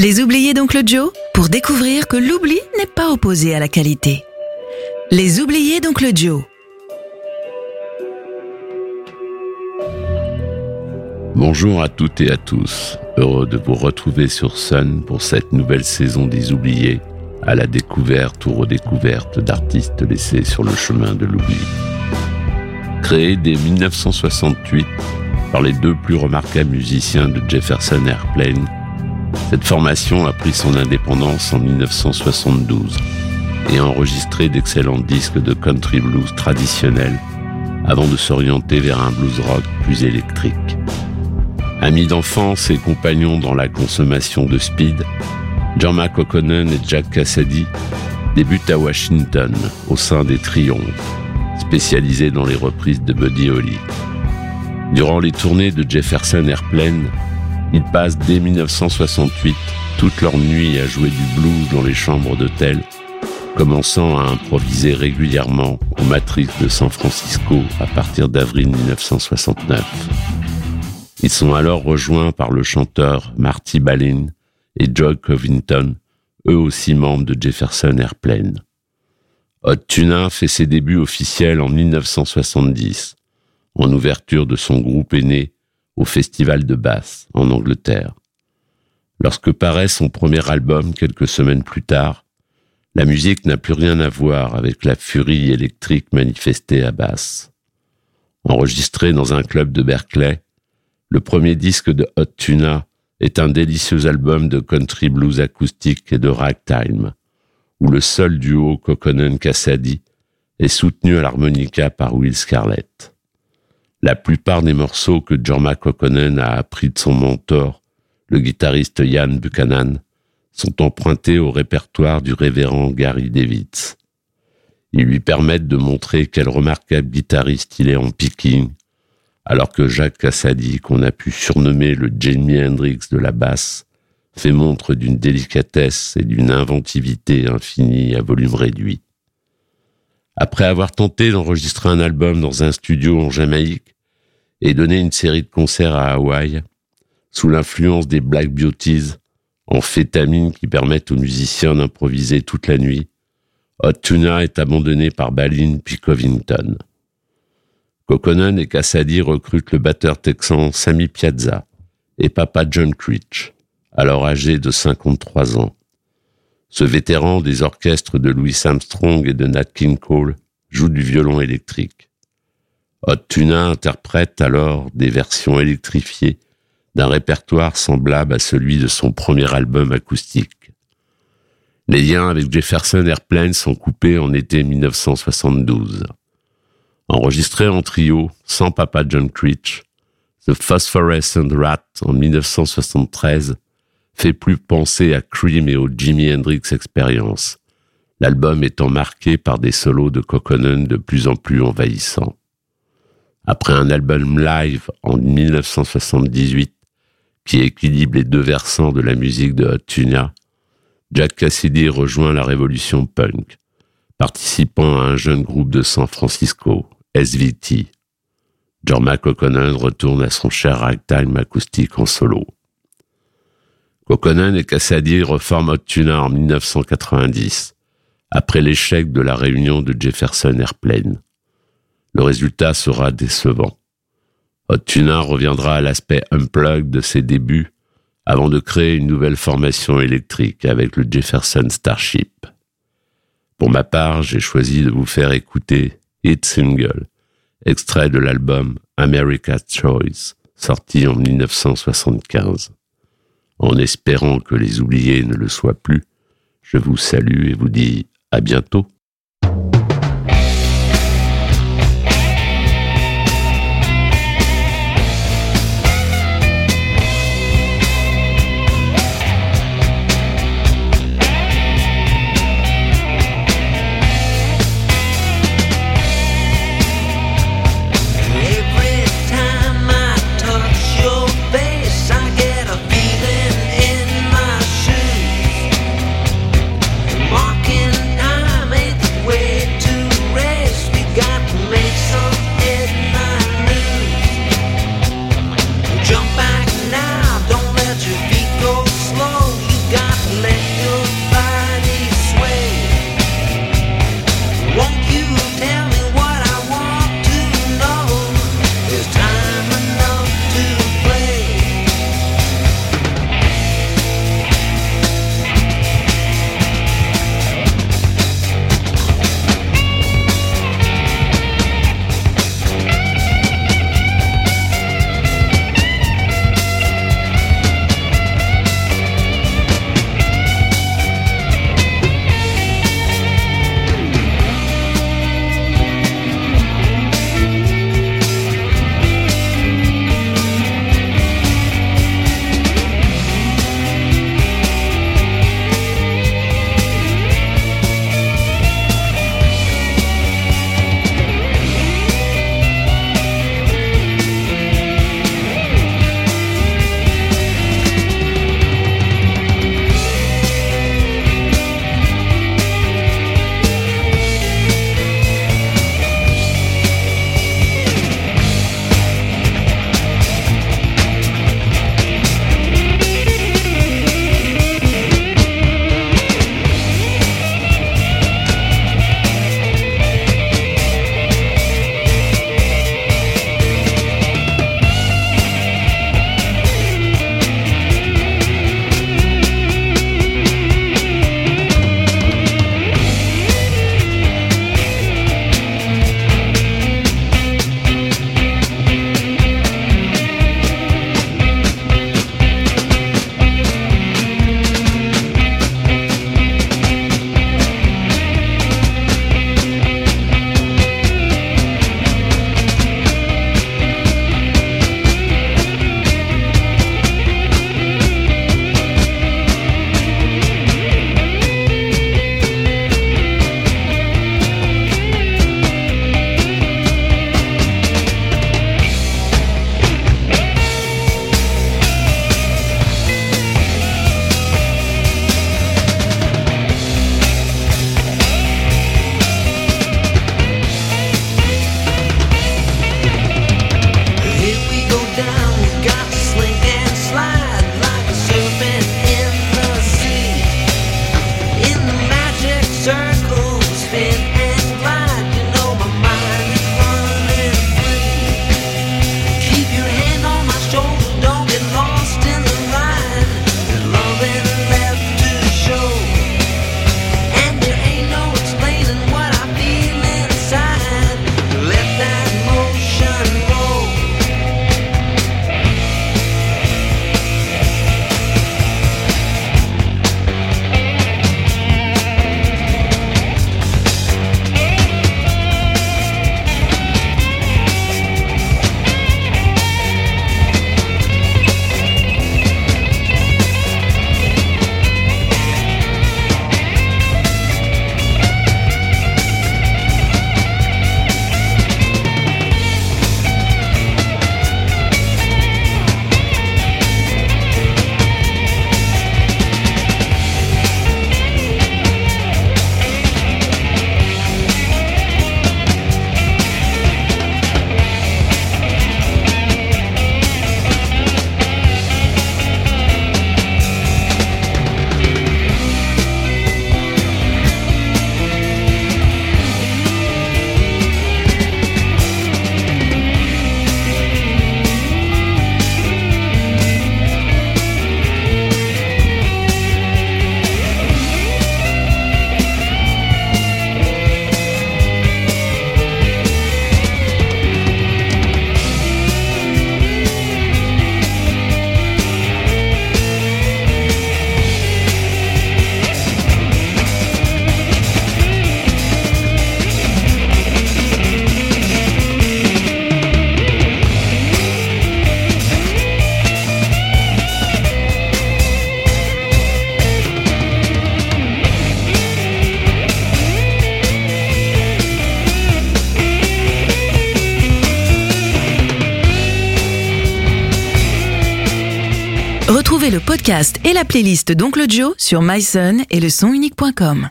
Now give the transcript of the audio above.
Les oubliés d'Oncle Joe? Pour découvrir que l'oubli n'est pas opposé à la qualité. Les oubliés d'Oncle Joe? Bonjour à toutes et à tous. Heureux de vous retrouver sur Sun pour cette nouvelle saison des oubliés, à la découverte ou redécouverte d'artistes laissés sur le chemin de l'oubli. Créé dès 1968 par les deux plus remarquables musiciens de Jefferson Airplane, cette formation a pris son indépendance en 1972 et a enregistré d'excellents disques de country blues traditionnels avant de s'orienter vers un blues rock plus électrique. Amis d'enfance et compagnons dans la consommation de speed, John McCockenen et Jack Cassady débutent à Washington au sein des Triomphes, spécialisés dans les reprises de Buddy Holly. Durant les tournées de Jefferson Airplane, ils passent dès 1968 toute leur nuit à jouer du blues dans les chambres d'hôtel, commençant à improviser régulièrement au Matrix de San Francisco à partir d'avril 1969. Ils sont alors rejoints par le chanteur Marty Balin et Joe Covington, eux aussi membres de Jefferson Airplane. Hot Tuna fait ses débuts officiels en 1970, en ouverture de son groupe aîné au Festival de Bath en Angleterre. Lorsque paraît son premier album quelques semaines plus tard, la musique n'a plus rien à voir avec la furie électrique manifestée à Bath. Enregistré dans un club de Berkeley, le premier disque de Hot Tuna est un délicieux album de country blues acoustique et de ragtime, où le seul duo Coconon Cassady est soutenu à l'harmonica par Will Scarlett. La plupart des morceaux que Jorma Kokkonen a appris de son mentor, le guitariste Ian Buchanan, sont empruntés au répertoire du révérend Gary Davids. Ils lui permettent de montrer quel remarquable guitariste il est en picking, alors que Jacques Cassady, qu'on a pu surnommer le Jamie Hendrix de la basse, fait montre d'une délicatesse et d'une inventivité infinie à volume réduit. Après avoir tenté d'enregistrer un album dans un studio en Jamaïque et donné une série de concerts à Hawaï, sous l'influence des Black Beauties, amphétamines qui permettent aux musiciens d'improviser toute la nuit, Hot Tuna est abandonné par Balin puis Covington. Coconon et Cassady recrutent le batteur texan Sammy Piazza et papa John Creech, alors âgé de 53 ans. Ce vétéran des orchestres de Louis Armstrong et de Nat King Cole joue du violon électrique. Hot Tuna interprète alors des versions électrifiées d'un répertoire semblable à celui de son premier album acoustique. Les liens avec Jefferson Airplane sont coupés en été 1972. Enregistré en trio, sans papa John Creech, The Phosphorescent Rat en 1973 fait plus penser à Cream et au Jimi Hendrix Experience, l'album étant marqué par des solos de Coconon de plus en plus envahissants. Après un album live en 1978 qui équilibre les deux versants de la musique de Hot Tuna, Jack Cassidy rejoint la révolution punk, participant à un jeune groupe de San Francisco, SVT. Jorma Coconon retourne à son cher ragtime acoustique en solo. Coconon et Cassady reforment Hot Tuna en 1990, après l'échec de la réunion de Jefferson Airplane. Le résultat sera décevant. Hot Tuna reviendra à l'aspect unplugged de ses débuts avant de créer une nouvelle formation électrique avec le Jefferson Starship. Pour ma part, j'ai choisi de vous faire écouter Hit Single, extrait de l'album America's Choice, sorti en 1975. En espérant que les oubliés ne le soient plus, je vous salue et vous dis à bientôt. Le podcast et la playlist d'Oncle Joe sur myson et le sonunique.com.